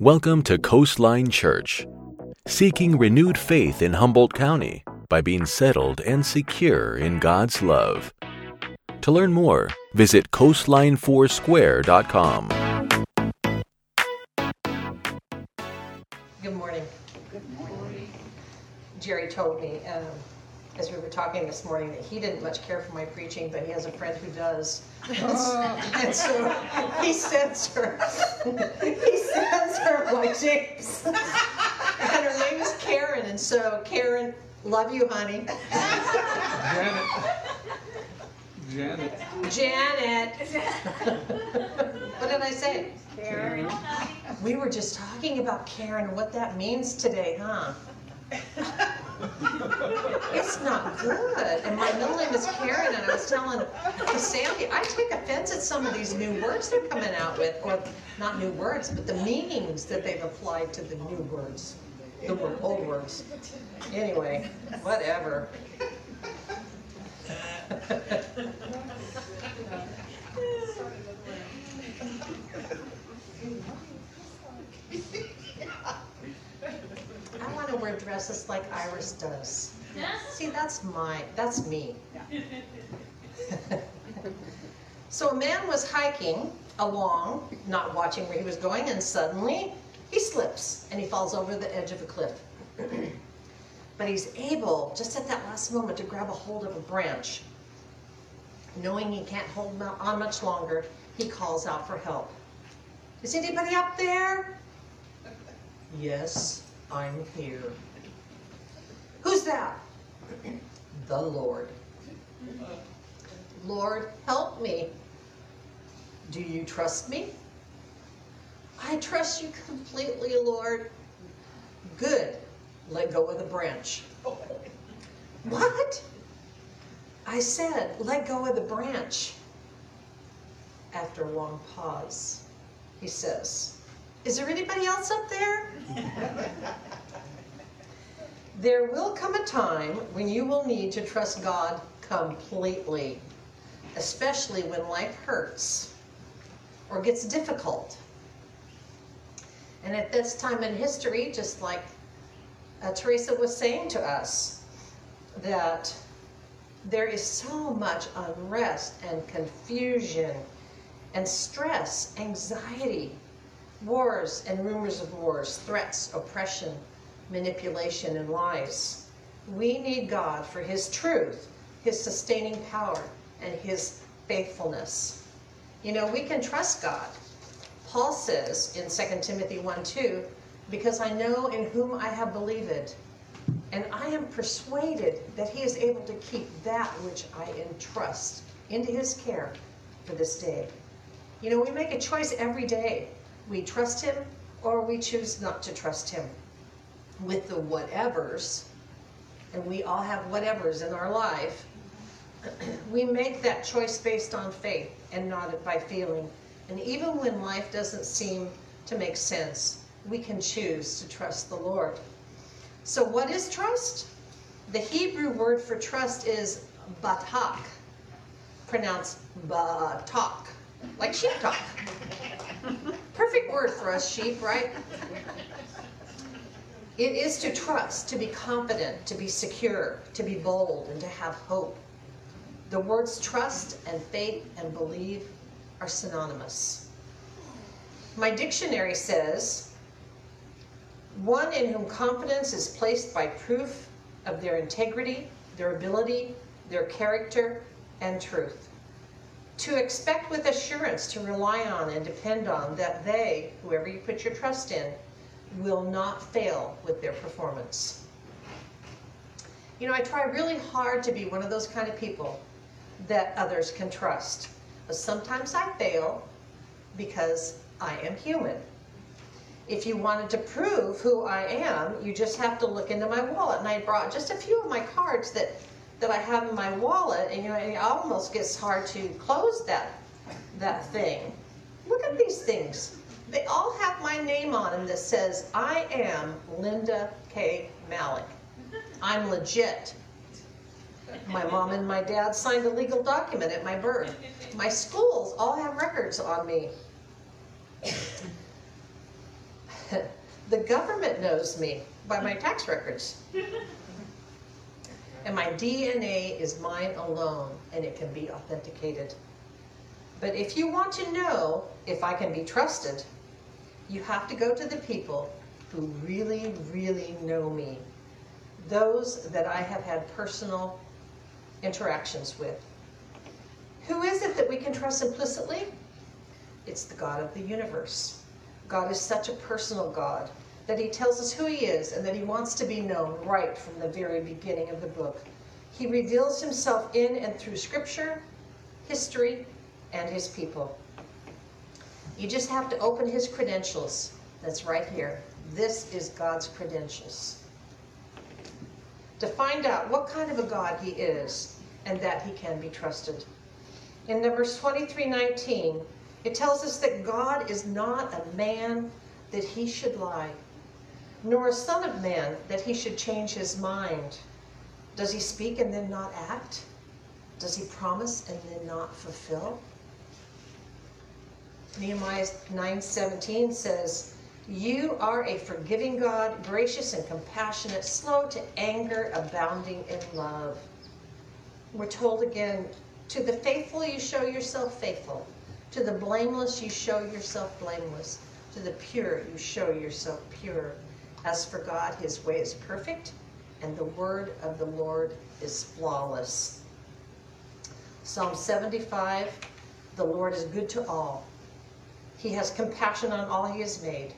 Welcome to Coastline Church, seeking renewed faith in Humboldt County by being settled and secure in God's love. To learn more, visit coastline4square.com. Good morning. Good morning. Jerry told me, um, as we were talking this morning, that he didn't much care for my preaching, but he has a friend who does. And so he sends her, he sends her my tapes. And her name is Karen, and so Karen, love you, honey. Janet. Janet. Janet. What did I say? Karen. We were just talking about Karen and what that means today, huh? It's not good. And my middle name is Karen, and I was telling Sandy, I take offense at some of these new words they're coming out with, or not new words, but the meanings that they've applied to the new words, the word- old words. Anyway, whatever. Uh, I want to wear dresses like Iris does. See, that's my, that's me. So a man was hiking along, not watching where he was going, and suddenly he slips and he falls over the edge of a cliff. But he's able, just at that last moment, to grab a hold of a branch. Knowing he can't hold on much longer, he calls out for help. Is anybody up there? Yes, I'm here. Who's that? The Lord. Lord, help me. Do you trust me? I trust you completely, Lord. Good. Let go of the branch. What? I said, let go of the branch. After a long pause, he says, Is there anybody else up there? There will come a time when you will need to trust God completely, especially when life hurts or gets difficult. And at this time in history, just like uh, Teresa was saying to us, that there is so much unrest and confusion and stress, anxiety, wars and rumors of wars, threats, oppression, manipulation, and lies. We need God for His truth, His sustaining power, and His faithfulness. You know, we can trust God. Paul says in 2 Timothy 1 2, because I know in whom I have believed, and I am persuaded that he is able to keep that which I entrust into his care for this day. You know, we make a choice every day. We trust him or we choose not to trust him. With the whatevers, and we all have whatevers in our life, we make that choice based on faith and not by feeling. And even when life doesn't seem to make sense, we can choose to trust the Lord. So, what is trust? The Hebrew word for trust is batak, pronounced batak, like sheep talk. Perfect word for us sheep, right? It is to trust, to be confident, to be secure, to be bold, and to have hope. The words trust and faith and believe are synonymous. My dictionary says one in whom confidence is placed by proof of their integrity, their ability, their character, and truth. To expect with assurance to rely on and depend on that they, whoever you put your trust in, will not fail with their performance. You know, I try really hard to be one of those kind of people that others can trust. But sometimes I fail because I am human. If you wanted to prove who I am, you just have to look into my wallet. And I brought just a few of my cards that, that I have in my wallet, and you know, it almost gets hard to close that that thing. Look at these things. They all have my name on them that says, I am Linda K. Malik. I'm legit. My mom and my dad signed a legal document at my birth. My schools all have records on me. the government knows me by my tax records. And my DNA is mine alone, and it can be authenticated. But if you want to know if I can be trusted, you have to go to the people who really, really know me. Those that I have had personal interactions with. Who is it that we can trust implicitly? It's the God of the universe. God is such a personal God that he tells us who he is and that he wants to be known right from the very beginning of the book. He reveals himself in and through scripture, history, and his people. You just have to open his credentials. That's right here. This is God's credentials. To find out what kind of a God he is and that he can be trusted. In Numbers 23:19, it tells us that God is not a man that he should lie, nor a son of man that he should change his mind. Does he speak and then not act? Does he promise and then not fulfill? Nehemiah 9:17 says, "You are a forgiving God, gracious and compassionate, slow to anger, abounding in love." We're told again, "To the faithful you show yourself faithful; to the blameless you show yourself blameless; to the pure you show yourself pure." As for God, his way is perfect, and the word of the Lord is flawless. Psalm 75 The Lord is good to all. He has compassion on all he has made.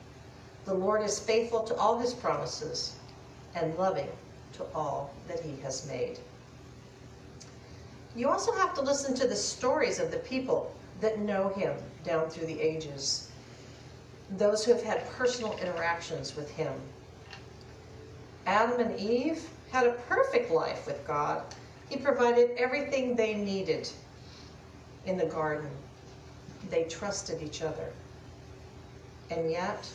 The Lord is faithful to all his promises and loving to all that he has made. You also have to listen to the stories of the people that know him down through the ages, those who have had personal interactions with him. Adam and Eve had a perfect life with God. He provided everything they needed in the garden. They trusted each other. And yet,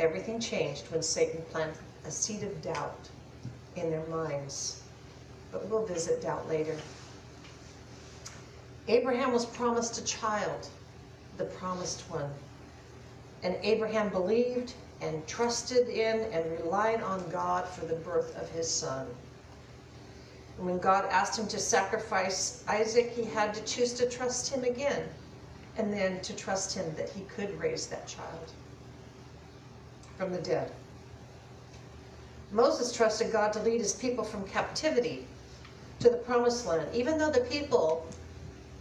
everything changed when Satan planted a seed of doubt in their minds. But we'll visit doubt later. Abraham was promised a child, the promised one. And Abraham believed and trusted in and relied on God for the birth of his son. And when God asked him to sacrifice Isaac, he had to choose to trust him again and then to trust him that he could raise that child from the dead. Moses trusted God to lead his people from captivity to the promised land, even though the people,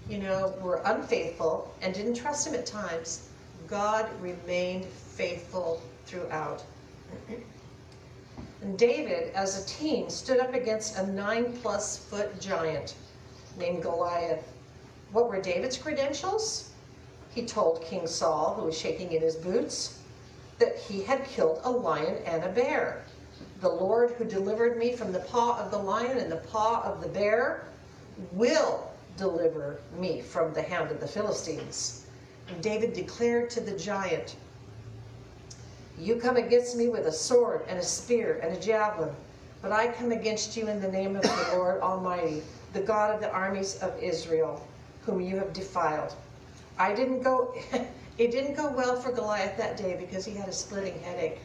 you know, were unfaithful and didn't trust him at times. God remained faithful throughout. And David, as a teen, stood up against a nine plus foot giant named Goliath. What were David's credentials? He told King Saul, who was shaking in his boots, that he had killed a lion and a bear. The Lord who delivered me from the paw of the lion and the paw of the bear will deliver me from the hand of the Philistines. And David declared to the giant, You come against me with a sword and a spear and a javelin, but I come against you in the name of the Lord Almighty, the God of the armies of Israel, whom you have defiled. I didn't go, it didn't go well for Goliath that day because he had a splitting headache.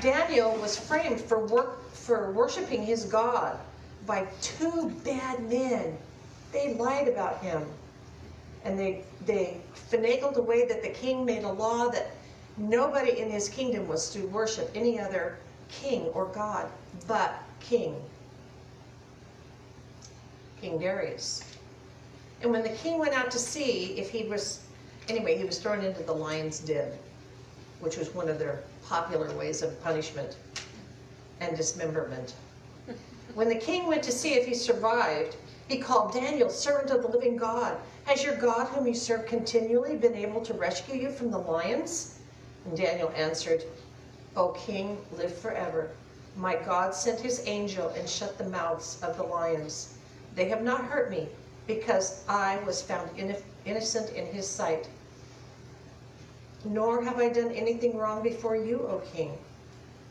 Daniel was framed for work for worshiping his God by two bad men. They lied about him. And they they finagled a way that the king made a law that nobody in his kingdom was to worship any other king or god but king. King Darius. And when the king went out to see if he was anyway, he was thrown into the lion's den, which was one of their popular ways of punishment and dismemberment. When the king went to see if he survived, he called Daniel, servant of the living God. Has your God, whom you serve continually, been able to rescue you from the lions? And Daniel answered, O king, live forever. My God sent his angel and shut the mouths of the lions. They have not hurt me, because I was found innocent in his sight. Nor have I done anything wrong before you, O king.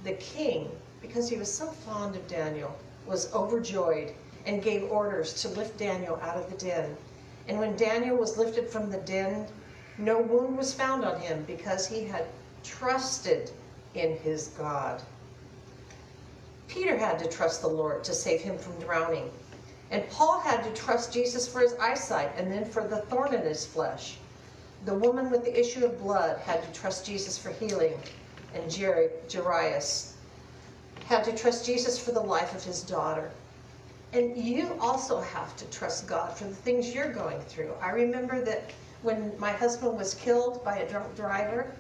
The king, because he was so fond of Daniel, was overjoyed and gave orders to lift Daniel out of the den. And when Daniel was lifted from the den, No wound was found on him because he had trusted in his God. Peter had to trust the Lord to save him from drowning. And Paul had to trust Jesus for his eyesight and then for the thorn in his flesh. The woman with the issue of blood had to trust Jesus for healing, and Jairus had to trust Jesus for the life of his daughter. And you also have to trust God for the things you're going through. I remember that when my husband was killed by a drunk driver,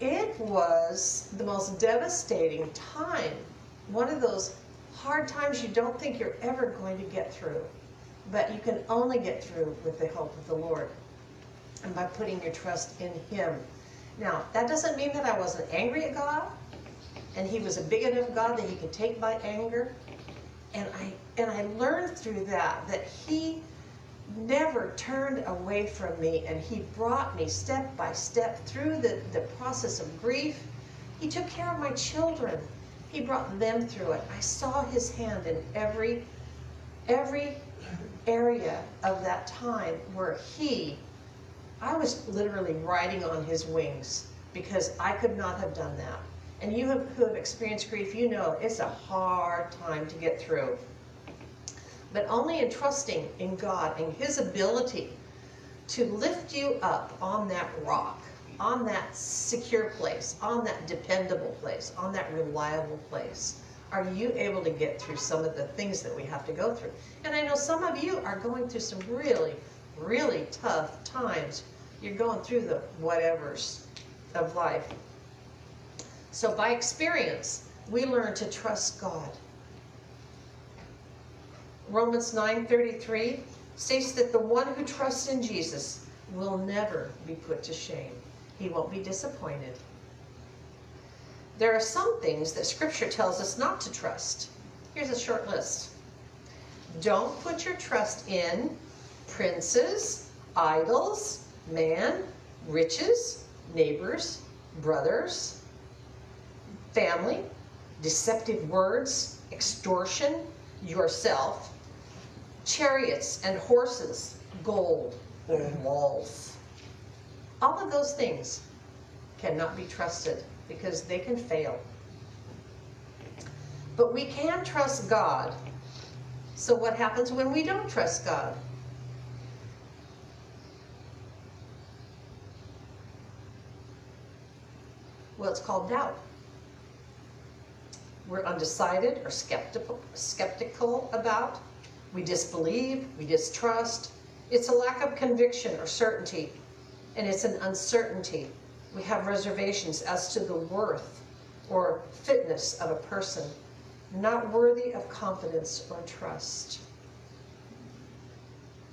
it was the most devastating time. One of those hard times you don't think you're ever going to get through, but you can only get through with the help of the Lord and by putting your trust in Him. Now, that doesn't mean that I wasn't angry at God, and He was a big enough God that He could take my anger. And I and I learned through that that He never turned away from me, and He brought me step by step through the, the process of grief. He took care of my children. He brought them through it. I saw His hand in every every area of that time where He I was literally riding on his wings because I could not have done that. And you have, who have experienced grief, you know it's a hard time to get through. But only in trusting in God and His ability to lift you up on that rock, on that secure place, on that dependable place, on that reliable place, are you able to get through some of the things that we have to go through. And I know some of you are going through some really, really tough times you're going through the whatevers of life. So by experience, we learn to trust God. Romans 9:33 states that the one who trusts in Jesus will never be put to shame. He won't be disappointed. There are some things that scripture tells us not to trust. Here's a short list. Don't put your trust in princes, idols, man, riches, neighbors, brothers, family, deceptive words, extortion, yourself, chariots and horses, gold, or walls. All of those things cannot be trusted because they can fail. But we can trust God. So, what happens when we don't trust God? Well, it's called doubt. We're undecided or skeptical, skeptical about. We disbelieve, we distrust. It's a lack of conviction or certainty, and it's an uncertainty. We have reservations as to the worth or fitness of a person, not worthy of confidence or trust.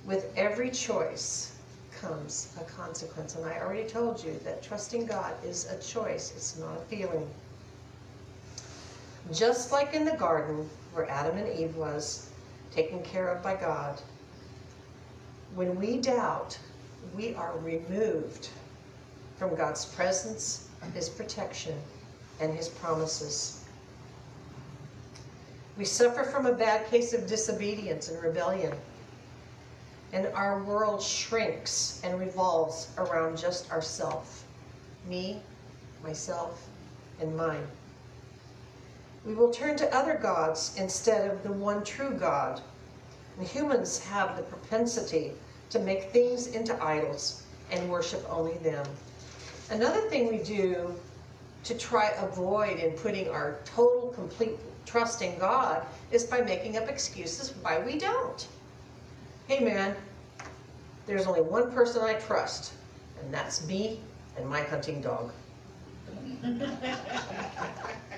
With every choice, comes a consequence. And I already told you that trusting God is a choice, it's not a feeling. Just like in the garden where Adam and Eve was taken care of by God, when we doubt, we are removed from God's presence, His protection, and His promises. We suffer from a bad case of disobedience and rebellion and our world shrinks and revolves around just ourself me, myself, and mine. We will turn to other gods instead of the one true God. And humans have the propensity to make things into idols and worship only them. Another thing we do to try avoid in putting our total complete trust in God is by making up excuses why we don't hey man, there's only one person I trust, and that's me and my hunting dog.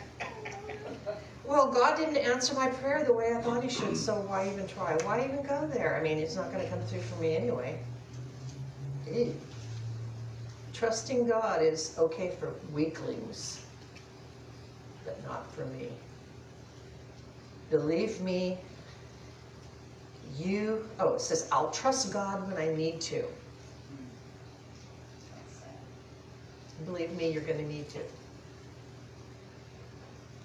well, God didn't answer my prayer the way I thought He should, so why even try? Why even go there? I mean, it's not going to come through for me anyway. Ew. Trusting God is okay for weaklings, but not for me. Believe me, you, oh, it says, I'll trust God when I need to. Hmm. Believe me, you're going to need to.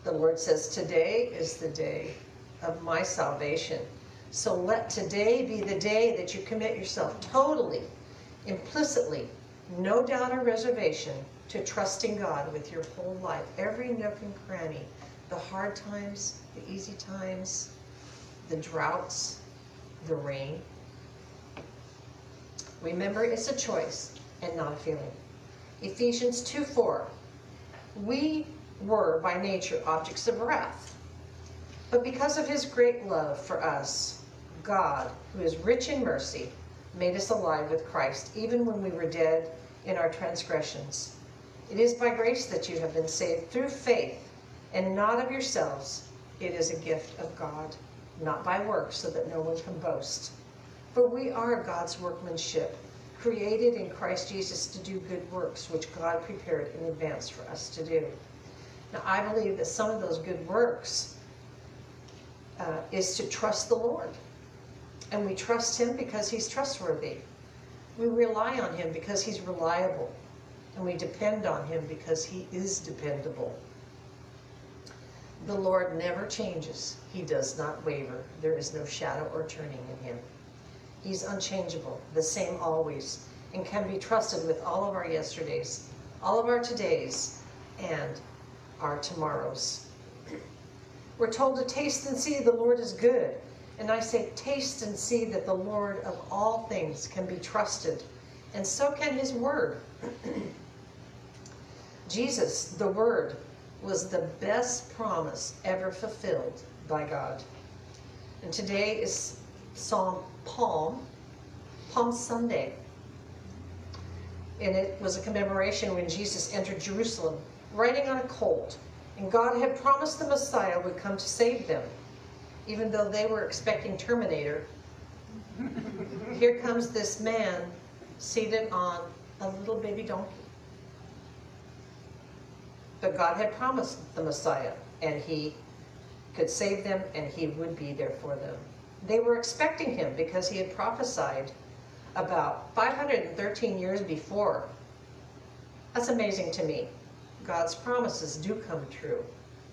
The Lord says, Today is the day of my salvation. So let today be the day that you commit yourself totally implicitly, no doubt or reservation, to trusting God with your whole life, every nook and cranny, the hard times, the easy times, the droughts, the rain. Remember, it's a choice and not a feeling. Ephesians 2 4. We were by nature objects of wrath. But because of his great love for us, God, who is rich in mercy, made us alive with Christ, even when we were dead in our transgressions. It is by grace that you have been saved through faith, and not of yourselves. It is a gift of God, not by works, so that no one can boast. For we are God's workmanship, created in Christ Jesus to do good works, which God prepared in advance for us to do. Now, I believe that some of those good works uh, is to trust the Lord. And we trust Him because He's trustworthy. We rely on Him because He's reliable. And we depend on Him because He is dependable. The Lord never changes. He does not waver. There is no shadow or turning in Him. He's unchangeable, the same always, and can be trusted with all of our yesterdays, all of our todays, and our tomorrows. We're told to taste and see the Lord is good. And I say, taste and see that the Lord of all things can be trusted, and so can his word. Jesus, the word, was the best promise ever fulfilled by God. And today is Psalm Palm, Palm Sunday. And it was a commemoration when Jesus entered Jerusalem riding on a colt. And God had promised the Messiah would come to save them, even though they were expecting Terminator. Here comes this man seated on a little baby donkey. But God had promised the Messiah, and he could save them, and he would be there for them. They were expecting him because he had prophesied about 513 years before. That's amazing to me. God's promises do come true.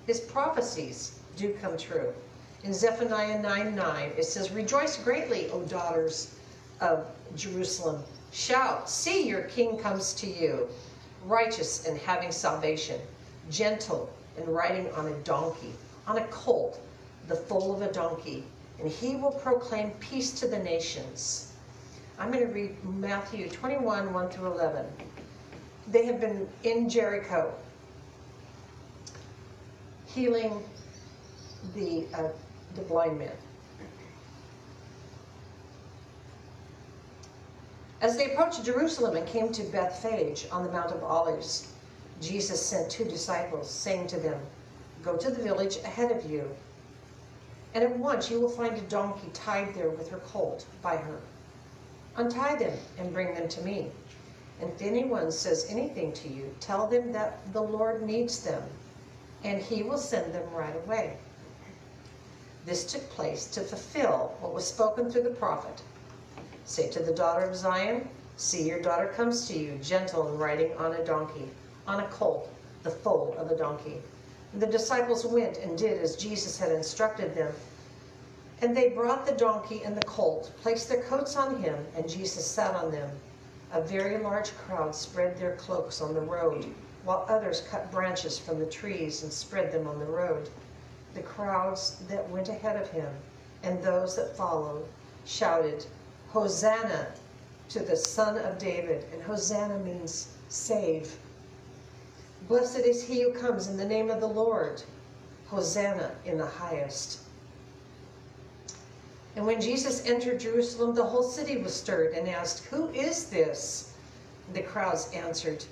His prophecies do come true. In Zephaniah 9 9, it says, Rejoice greatly, O daughters of Jerusalem. Shout, see, your king comes to you, righteous and having salvation, gentle and riding on a donkey, on a colt, the foal of a donkey, and he will proclaim peace to the nations. I'm going to read Matthew 21 1 through 11. They have been in Jericho healing the, uh, the blind man. As they approached Jerusalem and came to Bethphage on the Mount of Olives, Jesus sent two disciples, saying to them, Go to the village ahead of you, and at once you will find a donkey tied there with her colt by her. Untie them and bring them to me. And if anyone says anything to you, tell them that the Lord needs them, and he will send them right away. This took place to fulfill what was spoken through the prophet. Say to the daughter of Zion, See, your daughter comes to you, gentle and riding on a donkey, on a colt, the foal of a donkey. And the disciples went and did as Jesus had instructed them. And they brought the donkey and the colt, placed their coats on him, and Jesus sat on them. A very large crowd spread their cloaks on the road, while others cut branches from the trees and spread them on the road. The crowds that went ahead of him and those that followed shouted, Hosanna to the Son of David. And Hosanna means save. Blessed is he who comes in the name of the Lord. Hosanna in the highest. And when Jesus entered Jerusalem, the whole city was stirred and asked, Who is this? And the crowds answered,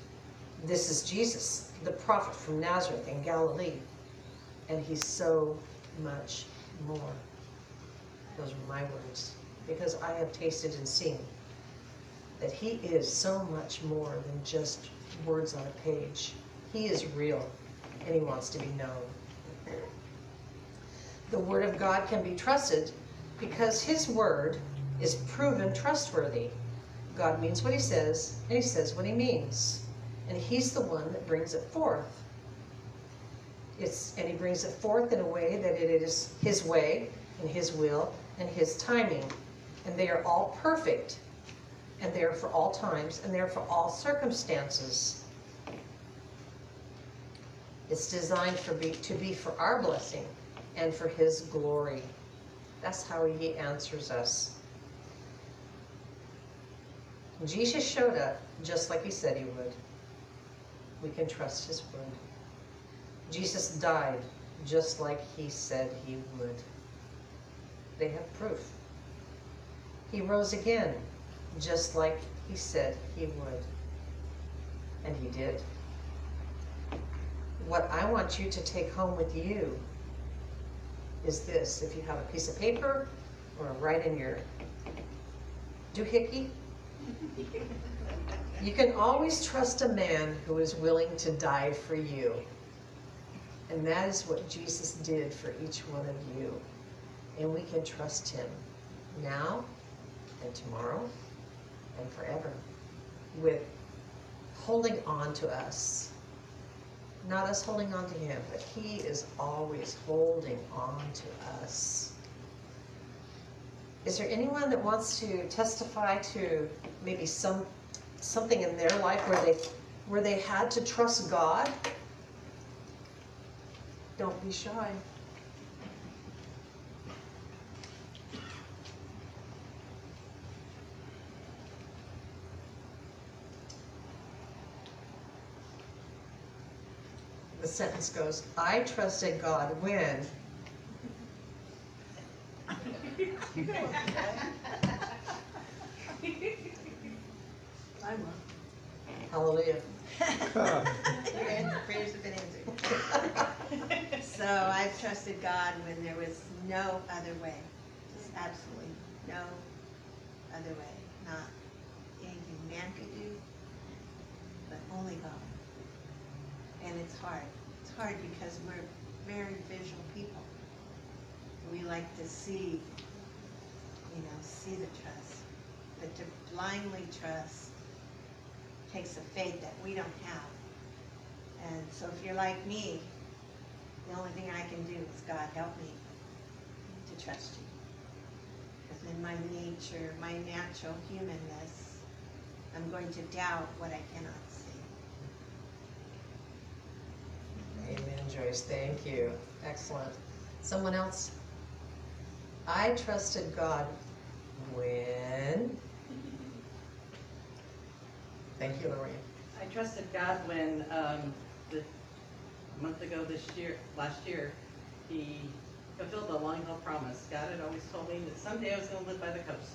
This is Jesus, the prophet from Nazareth in Galilee. And he's so much more. Those are my words, because I have tasted and seen that he is so much more than just words on a page. He is real, and he wants to be known. The Word of God can be trusted because His Word is proven trustworthy. God means what He says, and He says what He means. And He's the one that brings it forth. It's, and He brings it forth in a way that it is His way, and His will, and His timing. And they are all perfect. and they are for all times, and they are for all circumstances. It's designed for be, to be for our blessing and for His glory. That's how He answers us. Jesus showed up just like He said He would. We can trust His word. Jesus died just like He said He would. They have proof. He rose again just like He said He would. And He did what I want you to take home with you is this. If you have a piece of paper or write in your doohickey, you can always trust a man who is willing to die for you. And that is what Jesus did for each one of you. And we can trust him now and tomorrow and forever with holding on to us not us holding on to him, but he is always holding on to us. Is there anyone that wants to testify to maybe some something in their life where they where they had to trust God? Don't be shy. the sentence goes, I trusted God when. I will. Hallelujah. Your answer, prayers have been answered. So I've trusted God when there was no other way, just absolutely no other way, not anything man could do, but only God. And it's hard. It's hard because we're very visual people. We like to see, you know, see the trust. But to blindly trust takes a faith that we don't have. And so if you're like me, the only thing I can do is God help me to trust you. Because in my nature, my natural humanness, I'm going to doubt what I cannot see. Amen, Joyce. Thank you. Excellent. Someone else? I trusted God when. Thank you, Lorraine. I trusted God when, um, the, a month ago this year, last year, he fulfilled the long held promise. God had always told me that someday I was gonna live by the coast.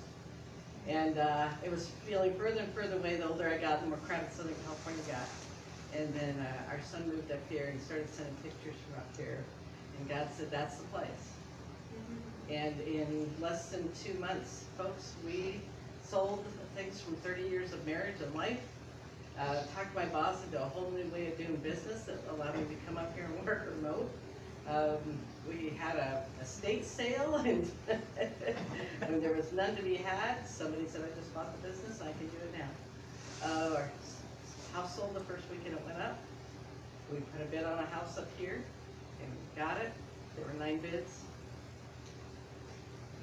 And, uh, it was feeling further and further away the older I got, the more crowded Southern California got. And then, uh, our son moved up here and started sending pictures from up here. And God said, that's the place. And in less than two months, folks, we sold things from thirty years of marriage and life uh, talked my boss into a whole new way of doing business that allowed me to come up here and work remote. Um, we had a estate sale and there was none to be had, somebody said, I just bought the business, I can do it now. Uh, our house sold the first weekend it went up. We put a bid on a house up here and got it. There were nine bids.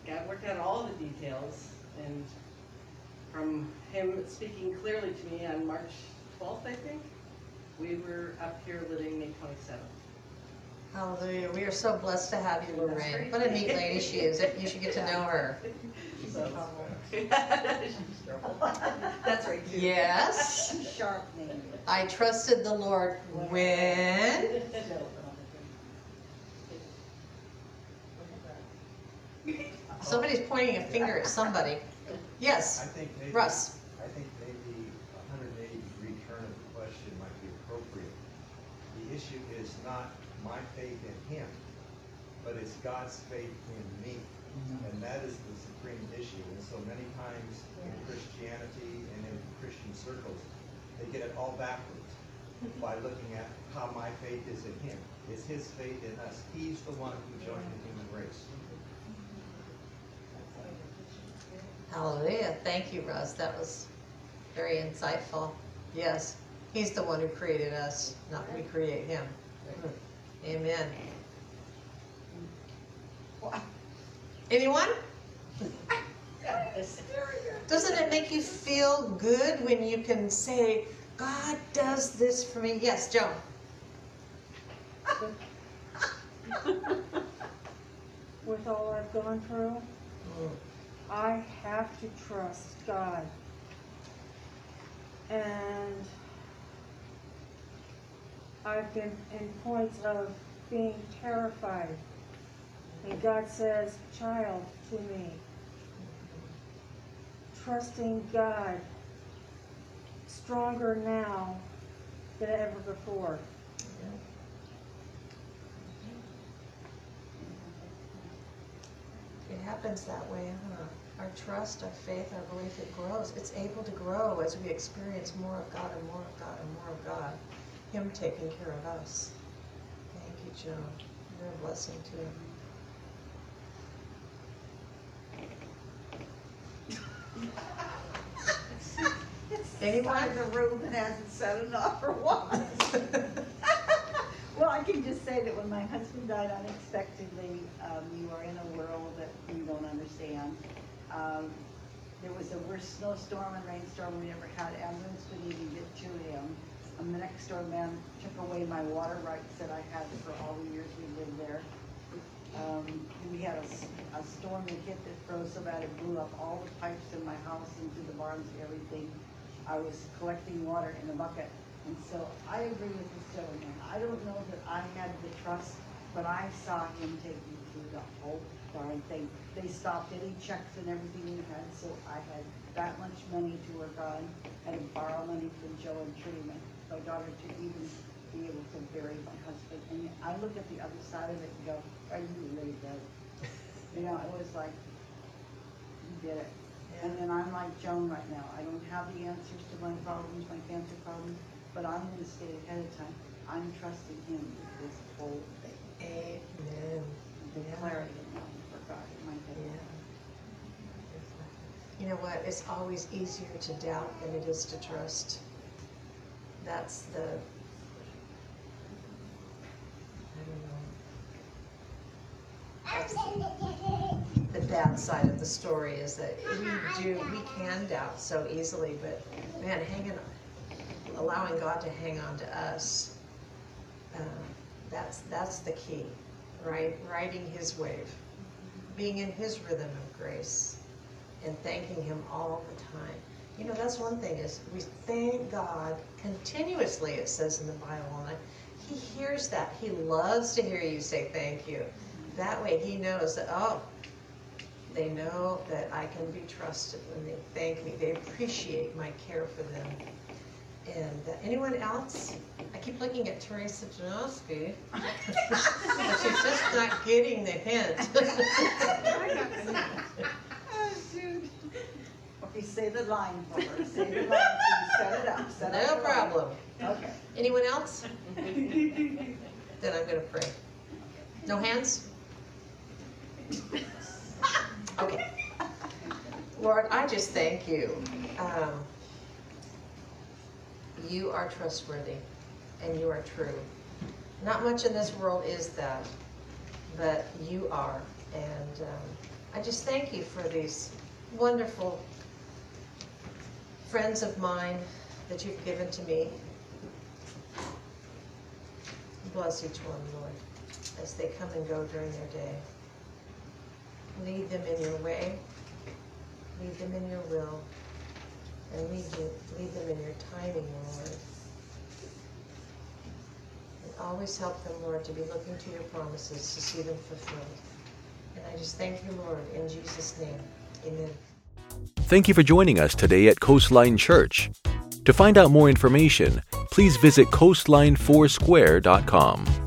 God worked out all the details and from him speaking clearly to me on March 12th, I think, we were up here living May 27th. Hallelujah. We are so blessed to have you, Lorraine. What a neat lady she is. You should get to know her. So- That's right. Yes. Sharp name. I trusted the Lord when. Somebody's pointing a finger at somebody. I Yes, think maybe. Russ. I think maybe a hundred and eighty degree turn of the question might be appropriate. The issue is not my faith in him, but it's God's faith in me. Mm-hmm. And that is the supreme issue. And so many times in Christianity and in Christian circles, they get it all backwards mm-hmm. by looking at how my faith is in him. It's his faith in us. He's the one who joined the human race. Hallelujah. Thank you, Russ. That was very insightful. Yes, he's the one who created us, not we create him. Amen. Anyone? Doesn't it make you feel good when you can say, God does this for me? Yes, Joan. With all I've gone through, mm. I have to trust God. And I've been in points of being terrified. And God says, child, to me, trusting God stronger now than ever before. It happens that way, huh? Our trust, our faith, our belief, it grows. It's able to grow as we experience more of God and more of God and more of God. Him taking care of us. Thank you, Joe. You're a blessing too. Anyone? in the room that hasn't said enough for once. Well, I can just say that when my husband died unexpectedly, um, you are in a world that you don't understand. Um, there was the worst snowstorm and rainstorm we ever had. Ambulance couldn't even get to him. Um, the next door man took away my water rights that I had for all the years we lived there. Um, we had a, a storm that hit that froze so bad it blew up all the pipes in my house into the barns, and everything. I was collecting water in a bucket. And so I agree with the story. I don't know that I had the trust, but I saw him take me through the whole darn thing. They stopped any checks and everything we had, so I had that much money to work on. Had to borrow money from Joe and Trudy, my daughter, to even be able to bury my husband. And I look at the other side of it and go, are you really dead? You know, it was like, you did it. And then I'm like Joan right now. I don't have the answers to my problems, my cancer problems, but I'm gonna stay ahead of time. I'm trusting him with this whole thing. Amen. The clarity now for God in my Yeah. head. You know what? It's always easier to doubt than it is to trust. That's the. I don't know. That's the bad side of the story is that we do, we can doubt so easily, but man, hanging, allowing God to hang on to us, uh, that's, that's the key, right? Riding His wave, being in His rhythm of grace and thanking him all the time. You know, that's one thing is we thank God continuously, it says in the Bible. And he hears that. He loves to hear you say thank you. That way he knows that, oh, they know that I can be trusted when they thank me. They appreciate my care for them. And uh, anyone else? I keep looking at Teresa Janowski. but she's just not getting the hint. Oh, shoot. Okay, say the line for her, say the line, please, set it up, set up no the line. problem. Okay. Anyone else? Then I'm gonna pray. No hands? Okay. Lord, I just thank you. Um, You are trustworthy and you are true. Not much in this world is that, but you are. And um, I just thank you for these wonderful friends of mine that you've given to me. Bless each one, Lord, as they come and go during their day. Lead them in your way, lead them in your will, and lead, you, lead them in your timing, Lord. And always help them, Lord, to be looking to your promises to see them fulfilled. And I just thank you, Lord, in Jesus' name. Amen. Thank you for joining us today at Coastline Church. To find out more information, please visit coastline4square.com.